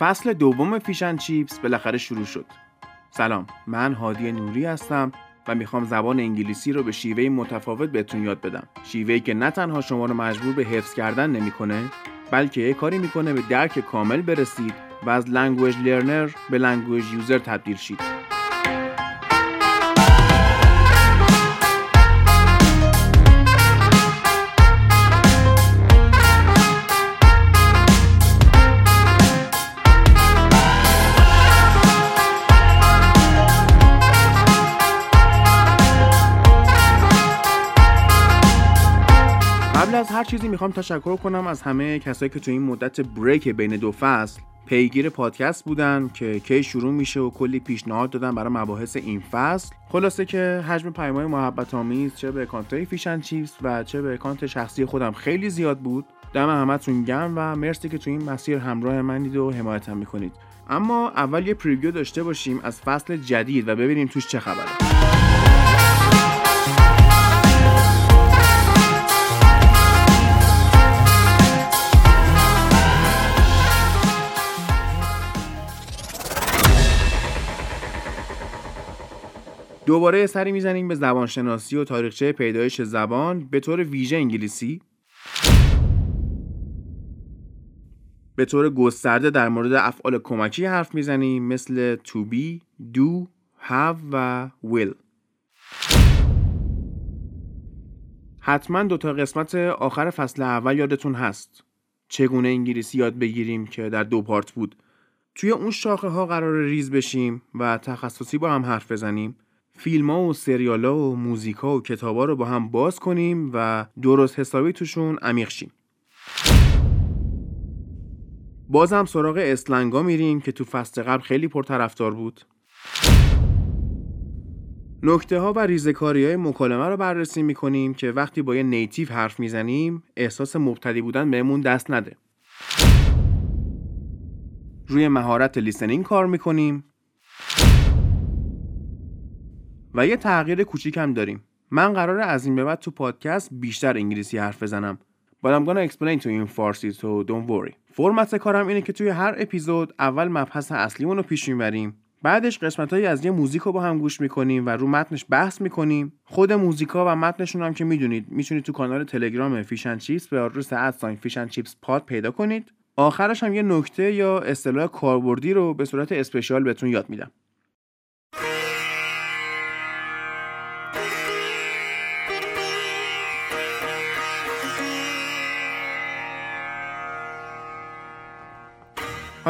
فصل دوم Fish and Chips بالاخره شروع شد. سلام، من هادی نوری هستم و می‌خوام زبان انگلیسی رو به شیوه متفاوت بهتون یاد بدم. شیوه‌ای که نه تنها شما رو مجبور به حفظ کردن نمی‌کنه، بلکه یه کاری می‌کنه به درک کامل برسید و از language learner به language user تبدیل شید. چیزی می‌خوام تشکر کنم از همه کسایی که تو این مدت break بین دو فصل پیگیر پادکست بودن که کی شروع میشه و کلی پیشنهاد دادن برای مباحث این فصل. خلاصه که حجم پیامای محبت آمیز چه به account Fish and Chips و چه به account شخصی خودم خیلی زیاد بود. دم همتون گرم و مرسی که تو این مسیر همراه منید و حمایتم می‌کنید. اما اول یه preview داشته باشیم از فصل جدید و ببینیم توش چه خبره. دوباره سری می‌زنیم به زبانشناسی و تاریخچه پیدایش زبان به طور ویژه انگلیسی. به طور گسترده در مورد افعال کمکی حرف می‌زنیم مثل to be, do, have و will. حتما دوتا قسمت آخر فصل اول یادتون هست. چگونه انگلیسی یاد بگیریم که در دو پارت بود؟ توی اون شاخه ها قرار ریز بشیم و تخصصی با هم حرف بزنیم. فیلم ها و سریال ها و موزیک ها و کتاب ها رو با هم باز کنیم و درست حسابی توشون عمیق شیم. باز هم سراغ اسلنگا میریم که تو فصل قبل خیلی پرطرفدار بود. نکته ها و ریزکاری های مکالمه رو بررسی می‌کنیم که وقتی با یه نیتیو حرف می‌زنیم احساس مبتدی بودن بهمون دست نده. روی مهارت listening کار می‌کنیم. و یه تغییر کوچیکم داریم. من قراره از این به بعد تو پادکست بیشتر انگلیسی حرف بزنم. But I'm gonna explain to you in Farsi so don't worry. فرمت کارم اینه که توی هر اپیزود اول مبحث اصلیمون رو پیش می‌بریم. بعدش قسمت از یه موزیک رو با هم گوش می‌کنیم و رو متنش بحث می‌کنیم. خود موزیکا و متنشون هم که می‌دونید می‌تونید تو کانال تلگرام Fish and Chips به آدرس at sign Fish and Chips Pod پیدا کنید. آخرش هم یه نکته یا اصطلاح کاربردی رو به صورت special بهتون یاد میدم.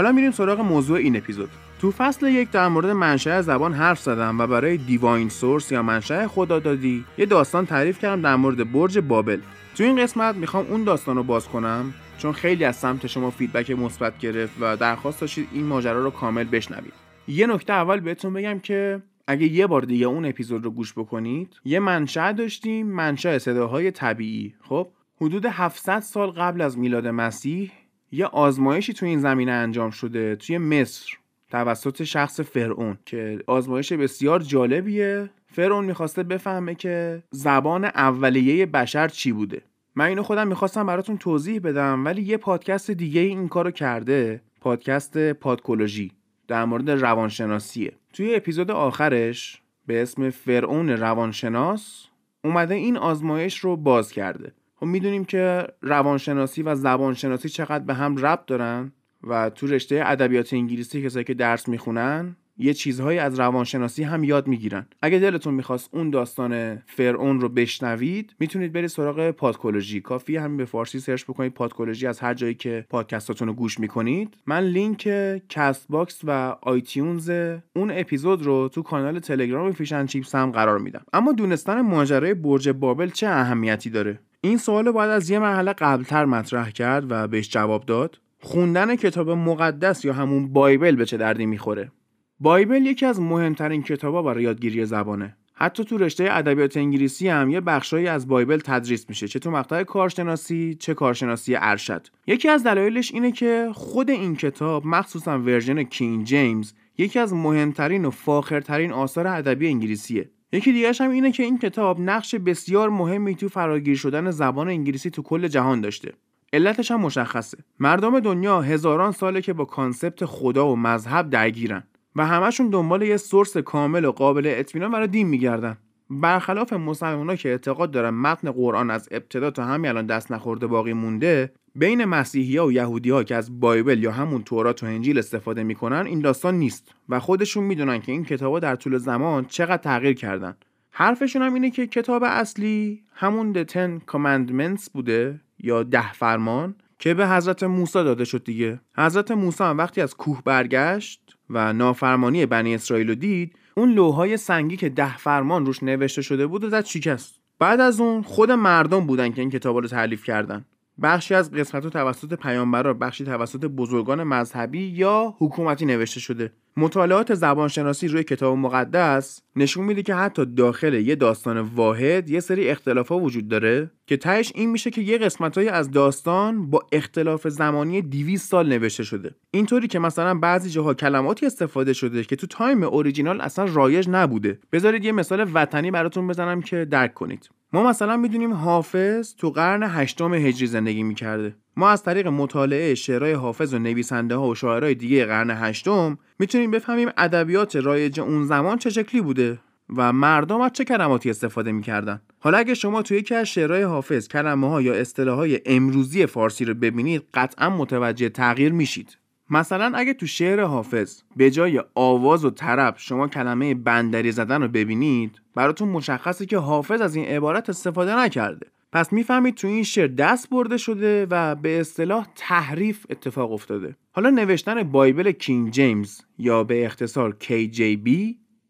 حالا میریم سراغ موضوع این اپیزود. تو فصل یک در مورد منشأ زبان حرف زدم و برای دیواین سورس یا منشأ خدادادی یه داستان تعریف کردم در مورد برج بابل. تو این قسمت می‌خوام اون داستان رو باز کنم چون خیلی از سمت شما فیدبک مثبت گرفت و درخواست داشتید این ماجرا رو کامل بشنوید. یه نکته اول بهتون بگم که اگه یه بار دیگه اون اپیزود رو گوش بکنید یه منشأ داشتیم منشأ صداهای طبیعی. خب حدود 700 سال قبل از میلاد مسیح یه آزمایشی تو این زمینه انجام شده توی مصر توسط شخص فرعون که آزمایش بسیار جالبیه. فرعون می‌خواسته بفهمه که زبان اولیه بشر چی بوده. من اینو خودم می‌خواستم براتون توضیح بدم ولی یه پادکست دیگه این کارو کرده پادکست پادکولوژی در مورد روانشناسیه. توی اپیزود آخرش به اسم فرعون روانشناس اومده این آزمایش رو باز کرده. خب می‌دونیم که روانشناسی و زبانشناسی چقدر به هم ربط دارن و تو رشته ادبیات انگلیسی کسایی که درس می‌خونن یه چیزهایی از روانشناسی هم یاد می‌گیرن. اگه دلتون می‌خواست اون داستان فرعون رو بشنوید می‌تونید برید سراغ پادکولوژی. کافیه همین به فارسی سرچ بکنید پادکولوژی از هر جایی که پادکستاتون رو گوش می‌کنید. من لینک Castbox و iTunes اون اپیزود رو تو کانال تلگرام Fish and Chips هم قرار میدم. اما دونستن ماجرای برج بابل چه اهمیتی داره؟ این سوال باید از یه مرحله قبلتر مطرح کرد و بهش جواب داد. خوندن کتاب مقدس یا همون Bible به چه دردی می‌خوره؟ Bible یکی از مهمترین کتابا برای یادگیری زبانه. حتی تو رشته ادبیات انگلیسی هم یه بخشایی از Bible تدریس میشه. چه تو مقطع کارشناسی چه کارشناسی ارشد. یکی از دلایلش اینه که خود این کتاب مخصوصا version King James یکی از مهمترین و فاخرترین آثار ادبی انگلیسیه. یکی دیگرش هم اینه که این کتاب نقش بسیار مهمی تو فراگیر شدن زبان انگلیسی تو کل جهان داشته. علتش هم مشخصه. مردم دنیا هزاران ساله که با concept خدا و مذهب درگیرن و همشون دنبال یه source کامل و قابل اطمینان برای دین میگردن. برخلاف مسلمان‌ها که اعتقاد دارن متن قرآن از ابتدا تا همین الان دست نخورده باقی مونده بین مسیحی ها و یهودی ها که از Bible یا همون تورات و انجیل استفاده می‌کنن این داستان نیست و خودشون می‌دونن که این کتابا در طول زمان چقدر تغییر کردن. حرفشون هم اینه که کتاب اصلی همون The Ten Commandments بوده یا ده فرمان که به حضرت موسی داده شد دیگه. حضرت موسی هم وقتی از کوه برگشت و نافرمانی بنی اسرائیل رو دید اون لوهای سنگی که ده فرمان روش نوشته شده بود و زد شکست. بعد از اون خود مردم بودن که این کتاب رو تعلیف کردن. بخشی از قسمت توسط پیامبرا بخشی توسط بزرگان مذهبی یا حکومتی نوشته شده. مطالعات زبانشناسی روی کتاب مقدس نشون میده که حتی داخل یه داستان واحد یه سری اختلافات وجود داره که تهش این میشه که یه قسمتهایی از داستان با اختلاف زمانی 200 سال نوشته شده. اینطوری که مثلا بعضی جاها کلماتی استفاده شده که تو time original اصلا رایج نبوده. بذارید یه مثال وطنی براتون بزنم که درک کنید. ما مثلا می‌دونیم حافظ تو قرن هشتم هجری زندگی می‌کرده. ما از طریق مطالعه شعرهای حافظ و نویسنده ها و شاعرای دیگه قرن هشتم می‌تونیم بفهمیم ادبیات رایج اون زمان چه شکلی بوده و مردم از چه کلماتی استفاده می‌کردن. حالا اگه شما توی یکی از شعرهای حافظ کلمه ها یا اصطلاح های امروزی فارسی رو ببینید قطعا متوجه تغییر میشید. مثلا اگه تو شعر حافظ به جای آواز و طرب شما کلمه بندری زدن رو ببینید براتون مشخصه که حافظ از این عبارت استفاده نکرده. پس می‌فهمید تو این شعر دست برده شده و به اصطلاح تحریف اتفاق افتاده. حالا نوشتن بایبل کینگ جیمز یا به اختصار KJB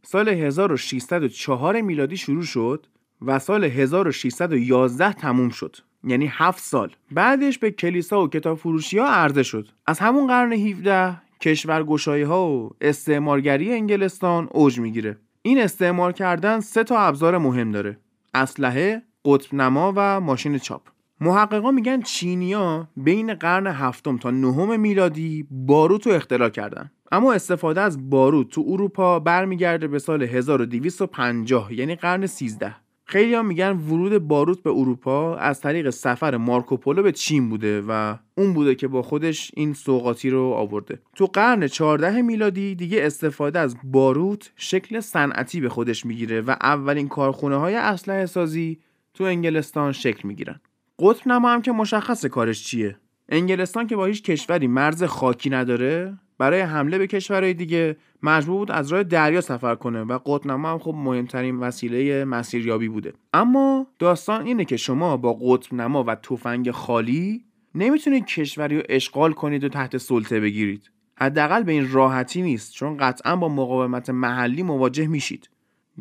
سال 1604 میلادی شروع شد و سال 1611 تموم شد. یعنی هفت سال. بعدش به کلیسا و کتاب فروشی ها عرضه شد. از همون قرن 17 کشورگشایی ها و استعمارگری انگلستان اوج می‌گیره. این استعمار کردن سه تا ابزار مهم داره. اسلحه قطب نما و ماشین چاپ. محققا میگن چینیا بین قرن هفتم تا نهم میلادی باروت رو اختراع کردن. اما استفاده از باروت تو اروپا برمیگرده به سال 1250 یعنی قرن 13 خیلی هم میگن ورود باروت به اروپا از طریق سفر مارکوپولو به چین بوده و اون بوده که با خودش این سوقاتی رو آورده. تو قرن 14 میلادی دیگه استفاده از باروت شکل صنعتی به خودش می‌گیره و اولین کارخونه های اسلحه سازی تو انگلستان شکل می‌گیرن. قطب نما هم که مشخص کارش چیه؟ انگلستان که با هیچ کشوری مرز خاکی نداره برای حمله به کشورهای دیگه مجبور بود از راه دریا سفر کنه و قطبنما هم خب مهمترین وسیله مسیریابی بوده. اما داستان اینه که شما با قطب نما و تفنگ خالی نمی‌تونید کشوری رو اشغال کنید و تحت سلطه بگیرید. حداقل به این راحتی نیست چون قطعا با مقاومت محلی مواجه میشید.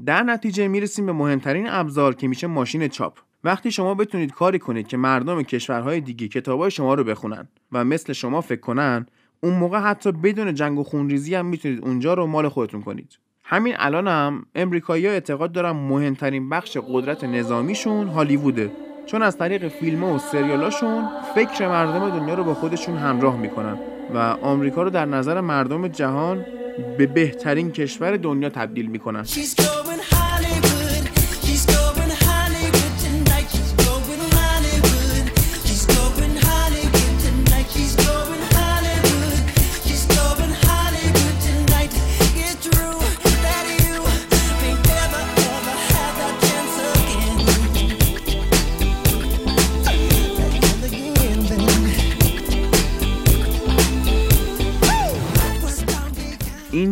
در نتیجه می‌رسیم به مهمترین ابزار که میشه ماشین چاپ. وقتی شما بتونید کاری کنید که مردم کشورهای دیگه کتابای شما رو بخونن و مثل شما فکر کنن اون موقع حتی بدون جنگ و خونریزی هم می‌تونید اونجا رو مال خودتون کنید. همین الان هم امریکایی ها اعتقاد دارن مهمترین بخش قدرت نظامیشون هالیووده. چون از طریق فیلم و سریالاشون فکر مردم دنیا رو با خودشون همراه می‌کنن و آمریکا رو در نظر مردم جهان به بهترین کشور دنیا تبدیل می‌کنن.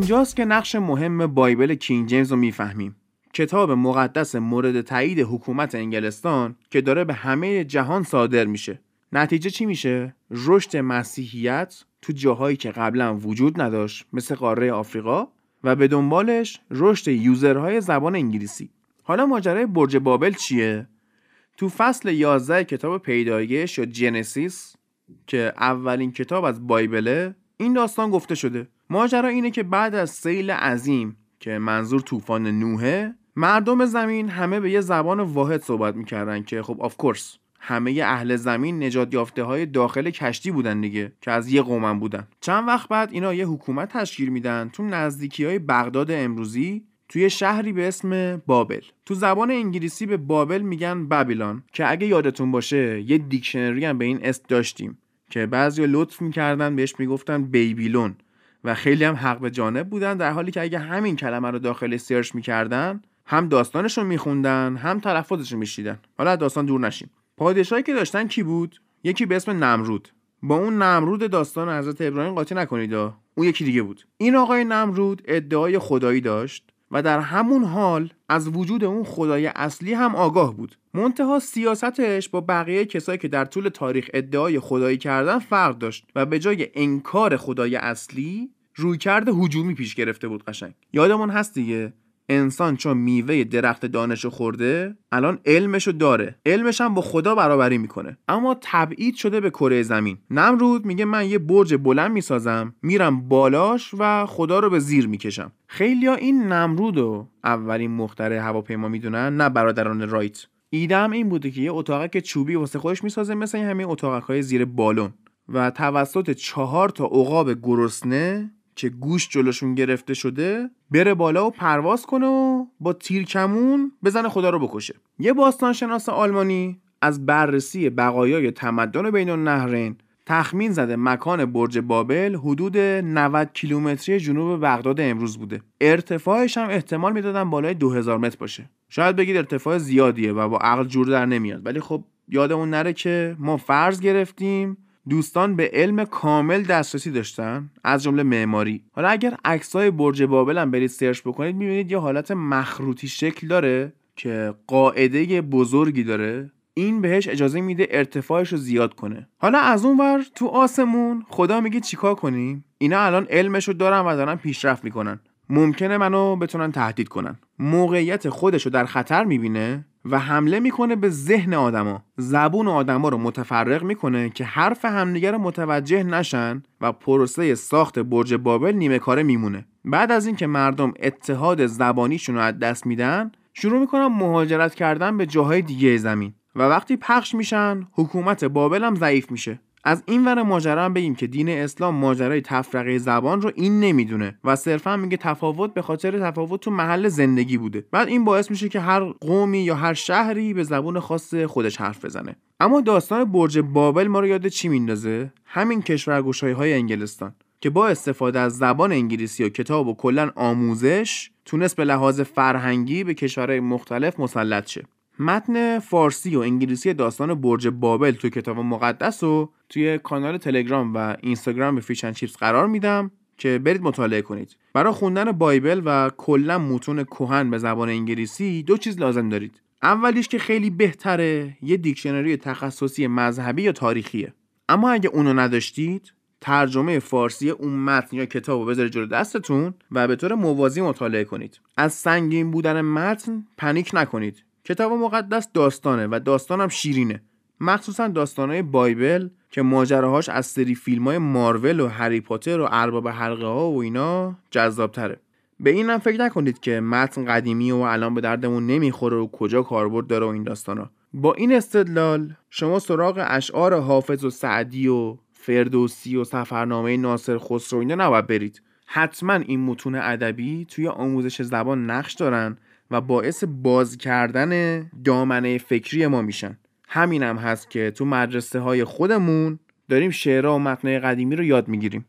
اینجاست که نقش مهم بایبل کینگ جیمز رو می‌فهمیم. کتاب مقدس مورد تایید حکومت انگلستان که داره به همه جهان صادر میشه. نتیجه چی میشه؟ رشد مسیحیت تو جاهایی که قبلا وجود نداشت مثل قاره آفریقا و به دنبالش رشد یوزرهای زبان انگلیسی. حالا ماجرای برج بابل چیه؟ تو فصل 11 کتاب پیدایش یا جنسیس که اولین کتاب از Bible ه این داستان گفته شده. ماجرا اینه که بعد از سیل عظیم که منظور طوفان نوحه مردم زمین همه به یه زبان واحد صحبت می‌کردن که خب of course همه اهل زمین نجات یافته های داخل کشتی بودن دیگه که از یه قومن بودن. چند وقت بعد اینا یه حکومت تشکیل میدن تو نزدیکی های بغداد امروزی توی شهری به اسم بابل. تو زبان انگلیسی به بابل میگن Babylon که اگه یادتون باشه یه دیکشنری هم به این اسم داشتیم که بعضی لطف می‌کردن بهش می‌گفتن بیبیلون. و خیلی هم حق به جانب بودن در حالی که اگه همین کلمه رو داخل سرچ می‌کردن هم داستانش رو میخوندن هم تلفظش رو میشیدن. حالا داستان دور نشیم. پادشاهی که داشتن کی بود؟ یکی به اسم نمرود. با اون نمرود داستان حضرت ابراهیم قاطی نکنید اون یکی دیگه بود. این آقای نمرود ادعای خدایی داشت. و در همون حال از وجود اون خدای اصلی هم آگاه بود. منتها سیاستش با بقیه کسایی که در طول تاریخ ادعای خدایی کردن فرق داشت و به جای انکار خدای اصلی رویکرد هجومی پیش گرفته بود قشنگ. یادمون هست دیگه؟ انسان چون میوه درخت دانشو خورده الان علمشو داره. علمش هم با خدا برابری می‌کنه. اما تبعید شده به کره زمین. نمرود میگه من یه برج بلند می‌سازم میرم بالاش و خدا رو به زیر می‌کشم. خیلیا این نمرود رو اولین مخترع هواپیما می‌دونن نه برادران رایت. ایدم این بوده که یه که چوبی واسه خودش می‌سازه مثل همین اتاقک های زیر بالون. و توسط چهار تا عقاب گرسنه که گوش جلوشون گرفته شده بره بالا و پرواز کنه و با تیرکمون بزنه خدا رو بکشه. یه باستانشناس آلمانی از بررسی بقایای تمدن بین النهرین تخمین زده مکان برج بابل حدود 90 کیلومتری جنوب بغداد امروز بوده. ارتفاعش هم احتمال می‌دادن بالای 2000 متر باشه. شاید بگید ارتفاع زیادیه و با عقل جور در نمیاد ولی خب یادمون نره که ما فرض گرفتیم دوستان به علم کامل دسترسی داشتن؟ از جمله معماری. حالا اگر عکسای برج بابل هم برید سرچ بکنید می‌بینید یه حالت مخروطی شکل داره که قاعده بزرگی داره. این بهش اجازه میده ارتفاعش رو زیاد کنه. حالا از اون ور تو آسمون خدا میگه چیکار کنیم؟ اینا الان علمش رو دارن و دارن پیشرفت می‌کنن. ممکنه منو بتونن تهدید کنن. موقعیت خودش رو در خطر می‌بینه؟ و حمله می‌کنه به ذهن آدما. زبون آدما رو متفرق می‌کنه که حرف همدیگه رو متوجه نشن و پروسه ساخت برج بابل نیمه کاره میمونه. بعد از اینکه مردم اتحاد زبانیشون رو از دست میدن شروع می‌کنن مهاجرت کردن به جاهای دیگه زمین. و وقتی پخش میشن حکومت بابل هم ضعیف میشه. از این ور ماجرا هم بگیم که دین اسلام ماجرای تفرقه زبان رو این نمی‌دونه و صرفا میگه تفاوت به خاطر تفاوت تو محل زندگی بوده. بعد این باعث میشه که هر قومی یا هر شهری به زبون خاص خودش حرف بزنه. اما داستان برج بابل ما رو یاد چی میندازه؟ همین کشورگشایی های انگلستان که با استفاده از زبان انگلیسی و کتاب و کلا آموزش تونست به لحاظ فرهنگی به کشورهای مختلف مسلط شه. متن فارسی و انگلیسی داستان برج بابل تو کتاب مقدس و توی کانال تلگرام و اینستاگرام به Fish and Chips قرار میدم که برید مطالعه کنید. برای خوندن Bible و کلا متون کهن به زبان انگلیسی دو چیز لازم دارید. اولیش که خیلی بهتره یه دیکشنری تخصصی مذهبی یا تاریخیه. اما اگه اونو نداشتید ترجمه فارسی اون متن یا کتاب رو بذارید جلو دستتون و به طور موازی مطالعه کنید. از سنگین بودن متن پنیک نکنید. کتاب مقدس داستانه و داستانم شیرینه. مخصوصا داستانهای بایبل که ماجراهاش از سری فیلم های مارول و هری پاتر و ارباب حلقه ها و اینا جذاب تره به اینم فکر نکنید که متن قدیمی و الان به دردمون نمی‌خوره و کجا کاربرد داره و این داستانا. با این استدلال شما سراغ اشعار حافظ و سعدی و فردوسی و سفرنامه ناصر خسرو اینا نباید برید. حتما این متون ادبی توی آموزش زبان نقش دارن و باعث باز کردن دامنه فکری ما میشن. همینم هم هست که تو مدرسه های خودمون داریم شعرها و متنای قدیمی رو یاد می‌گیریم.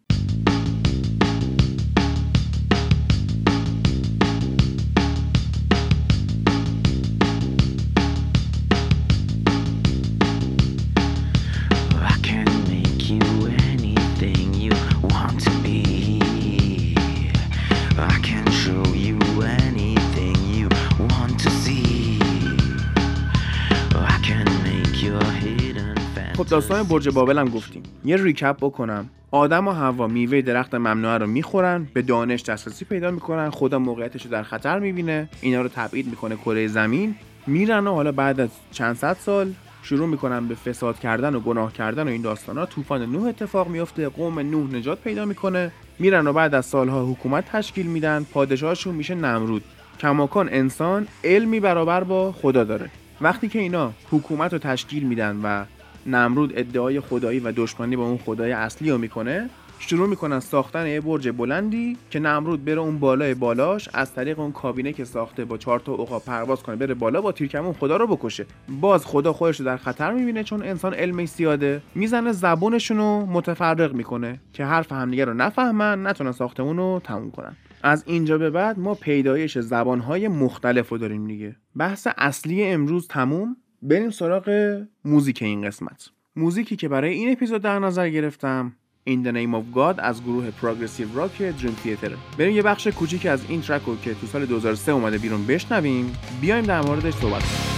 داستان برج بابل هم گفتیم. یه ریکپ بکنم. آدم و هوا میوه درخت ممنوعه رو می‌خورن به دانش دسترسی پیدا می‌کنن خدا موقعیتش رو در خطر می‌بینه. اینا رو تبعید می‌کنه کره زمین. میرن و حالا بعد از چند صد سال شروع می‌کنن به فساد کردن و گناه کردن و این داستان ها طوفان نوح اتفاق میفته قوم نوح نجات پیدا می‌کنه. میرن و بعد از سالها حکومت تشکیل میدن. پادشاهشون میشه نمرود. کماکان انسان علمی برابر با خدا داره. وقتی که اینا حکومت رو تشکیل میدن و نمرود ادعای خدایی و دشمنی با اون خدای اصلی رو می‌کنه. شروع می‌کنن ساختن یه برج بلندی که نمرود بره اون بالای بالاش از طریق اون کابینه که ساخته با چهار تا عقاب پرواز کنه بره بالا با تیرکمون خدا رو بکشه. باز خدا خودش رو در خطر می‌بینه چون انسان علمش زیاده. می‌زنه زبونشون رو متفرق می‌کنه که حرف همدیگه رو نفهمن نتونن ساختمون رو تموم کنن. از اینجا به بعد ما پیدایش زبانهای مختلف رو داریم دیگه. بحث اصلی امروز تموم. بریم سراغ موزیک این قسمت. موزیکی که برای این اپیزود در نظر گرفتم In the Name of God از گروه پروگرسیو راک دریم تیتر بریم یه بخش کوچیک از این ترک رو که تو سال 2003 اومده بیرون بشنویم. بیایم در موردش صحبت کنیم.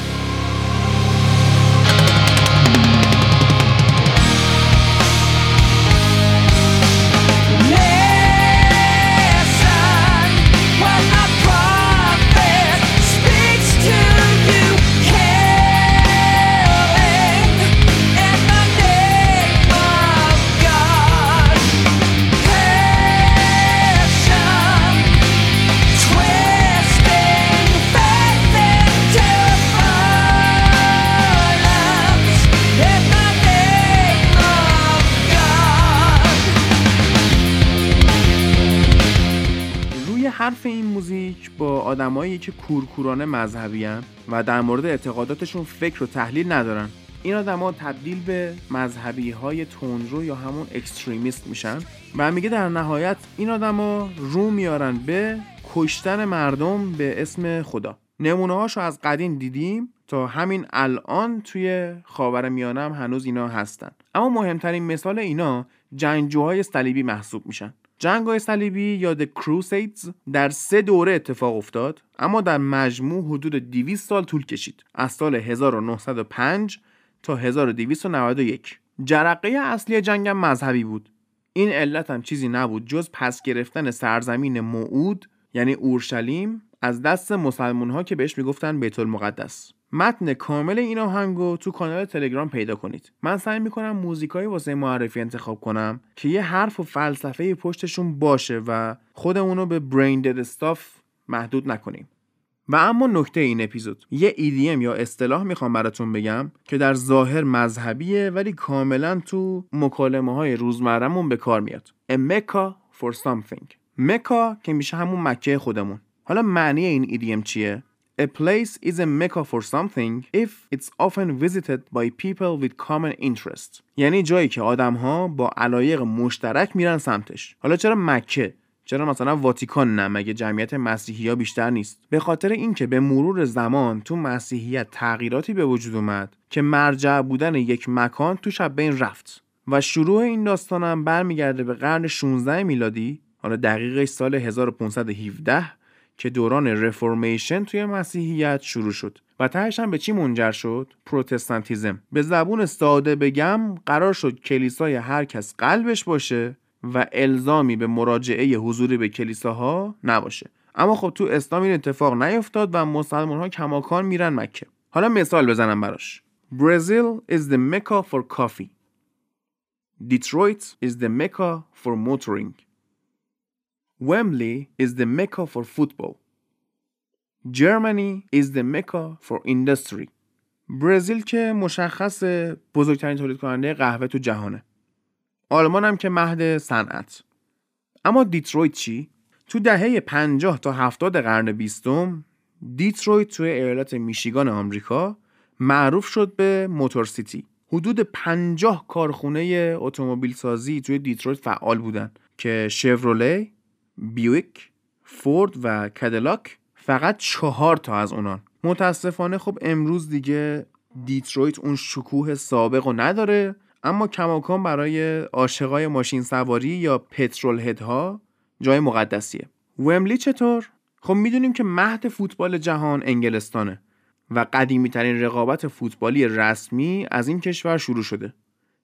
آدمایی که کورکورانه مذهبی و در مورد اعتقاداتشون فکر و تحلیل ندارن. این آدما تبدیل به مذهبی های تندرو یا همون اکستریمیست میشن و میگه در نهایت این آدما رو میارن به کشتن مردم به اسم خدا. نمونه هاشو از قدیم دیدیم تا همین الان توی خاور میانم هنوز اینا هستن. اما مهمترین مثال اینا جنگجوهای صلیبی محسوب میشن. جنگ صلیبی یا The Crusades در سه دوره اتفاق افتاد اما در مجموع حدود 200 سال طول کشید از سال 1905 تا 1291 جرقه اصلی جنگ مذهبی بود. این علت هم چیزی نبود جز پس گرفتن سرزمین موعود یعنی اورشلیم از دست مسلمون ها که بهش می‌گفتن بیت المقدس متن کامل این آهنگو تو کانال تلگرام پیدا کنید. من سعی می‌کنم موزیکایی واسه معرفی انتخاب کنم که یه حرف و فلسفه پشتشون باشه و خودمونو به برین استاف محدود نکنیم. و اما نکته این اپیزود. یه EDM یا اصطلاح می‌خوام براتون بگم که در ظاهر مذهبیه ولی کاملا تو مکالمه های روزمرمون به کار میاد. A Mecca for something. مکا که میشه همون مکه خودمون. حالا معنی این EDM چیه؟ A place is a mecca for something if it's often visited by people with common interest. یعنی جایی که آدم ها با علایق مشترک میرن سمتش. حالا چرا مکه؟ چرا مثلا واتیکان نه مگه جمعیت مسیحی ها بیشتر نیست به خاطر اینکه به مرور زمان تو مسیحیت تغییراتی به وجود اومد که مرجع بودن یک مکان تو شب بین رفت و شروع این داستانم برمیگرده به قرن 16 میلادی حالا دقیقش سال 1517 که دوران رفورمیشن توی مسیحیت شروع شد و تهش هم به چی منجر شد؟ پروتستانتیزم. به زبون ساده بگم قرار شد کلیسای هر کس قلبش باشه و الزامی به مراجعه حضوری به کلیساها نباشه. اما خب تو اسلام این اتفاق نیفتاد و مسلمان ها کماکان میرن مکه. حالا مثال بزنم براش. Brazil is the mecca for coffee. Detroit is the mecca for motoring. Wembley is the mecca for football. Germany is the mecca for industry. برزیل که مشخص بزرگترین تولید کننده قهوه تو جهانه. آلمان هم که مهد صنعت. اما دیترویت چی؟ تو دهه 50 تا 70 قرن بیستم دیترویت توی ایالت میشیگان آمریکا معروف شد به Motor City. حدود 50 کارخونه اتومبیل سازی توی دیترویت فعال بودن که شفروله، بیوک، فورد و کادیلاک فقط چهار تا از اونان. متاسفانه خب امروز دیگه دیترویت اون شکوه سابق رو نداره اما کماکان برای عاشقای ماشین سواری یا petrolhead ها جای مقدسیه. ومبلی چطور؟ خب می‌دونیم که مهد فوتبال جهان انگلستانه و قدیمی ترین رقابت فوتبالی رسمی از این کشور شروع شده.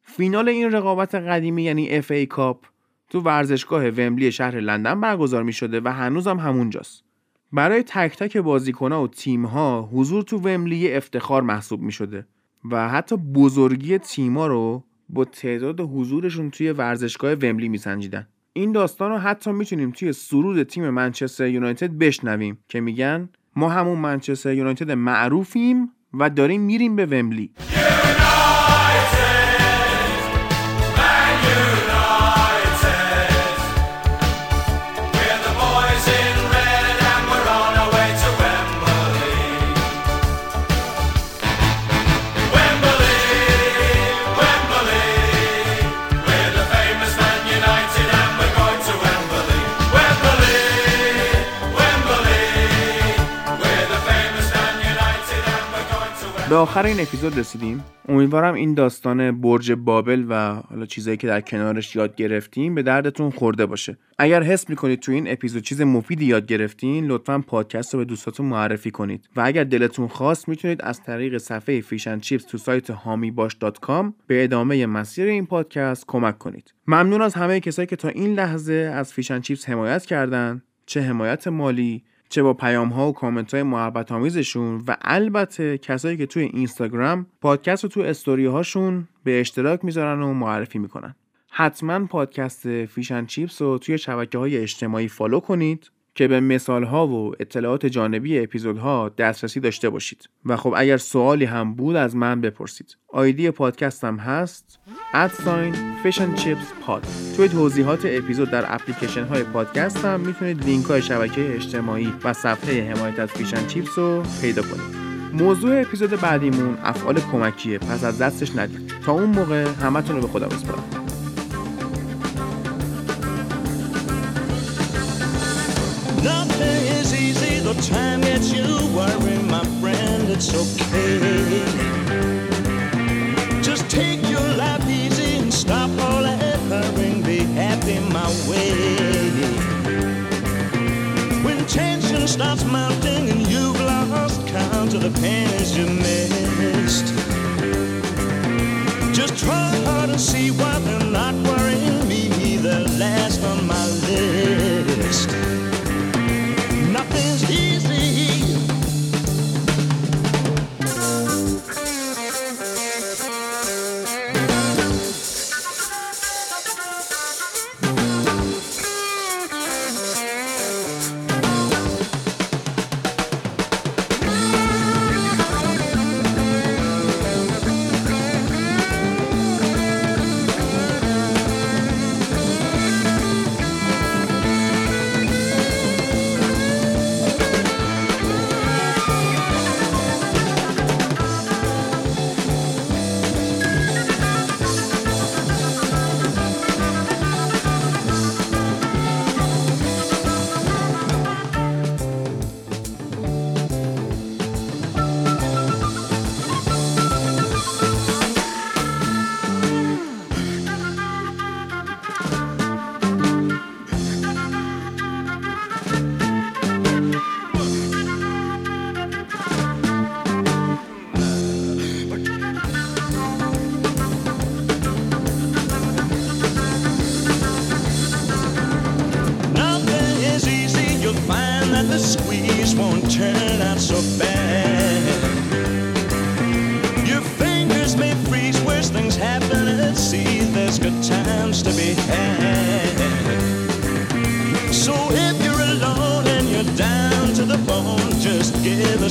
فینال این رقابت قدیمی یعنی FA Cup تو ورزشگاه ومبلی شهر لندن برگزار می شده و هنوزم همونجاست. برای تک تک بازیکنها و تیمها حضور تو ومبلی افتخار محسوب می شده و حتی بزرگی تیمها رو با تعداد حضورشون توی ورزشگاه ومبلی می سنجیدن. این داستان رو حتی می‌تونیم توی سرود تیم منچستر یونایتد بشنویم که میگن ما همون منچستر یونایتد معروفیم و داریم میریم به ومبلی. به آخر این اپیزود رسیدیم. امیدوارم این داستان برج بابل و حالا چیزایی که در کنارش یاد گرفتیم به دردتون خورده باشه. اگر حس می‌کنید تو این اپیزود چیز مفیدی یاد گرفتین لطفا پادکست رو به دوستاتون معرفی کنید. و اگر دلتون خواست می‌تونید از طریق صفحه Fish and Chips تو سایت باش به ادامه مسیر این پادکست کمک کنید. ممنون از همه کسایی که تا این لحظه از Fish and Chips حمایت کردن. چه حمایت مالی چه با پیام ها و کامنت های محبت آمیزشون و البته کسایی که توی اینستاگرام پادکست رو تو استوری هاشون به اشتراک می‌ذارن و معرفی می‌کنن. حتما پادکست Fish and Chips رو توی شبکه های اجتماعی follow کنید. که به مثال ها و اطلاعات جانبی اپیزودها دسترسی داشته باشید. و خب اگر سوالی هم بود از من بپرسید. آیدی پادکستم هست at sign Fish and Chips Pod. توی توضیحات اپیزود در اپلیکیشن های پادکست هم می‌تونید لینک های شبکه اجتماعی و صفحه حمایت از Fish and Chips رو پیدا کنید. موضوع اپیزود بعدیمون افعال کمکیه. پس از دستش ندید تا اون موقع همتون رو به خدا بسپارم. Time that you worry, my friend, it's okay. Just take your life easy and stop all that hurrying, be happy my way. When tension starts mounting and you've lost count of the pennies you missed, just try hard and see why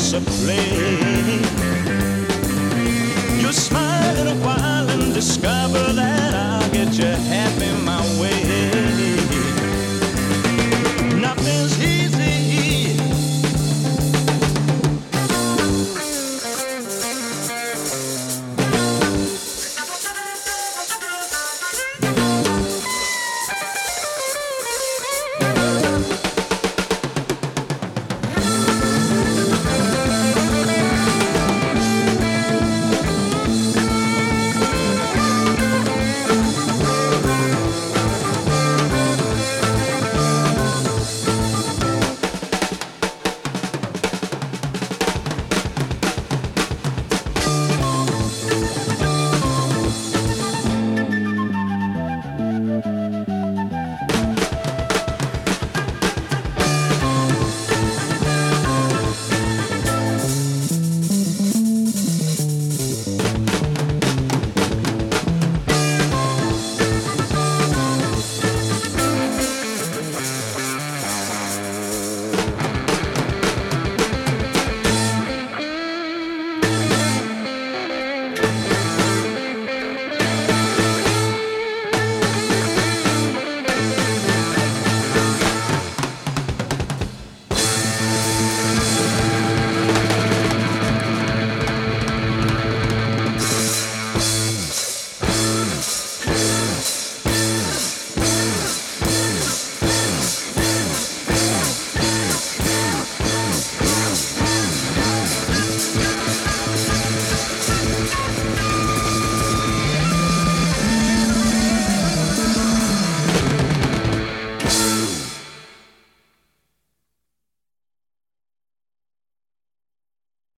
discipline. You smile in a while and discover that.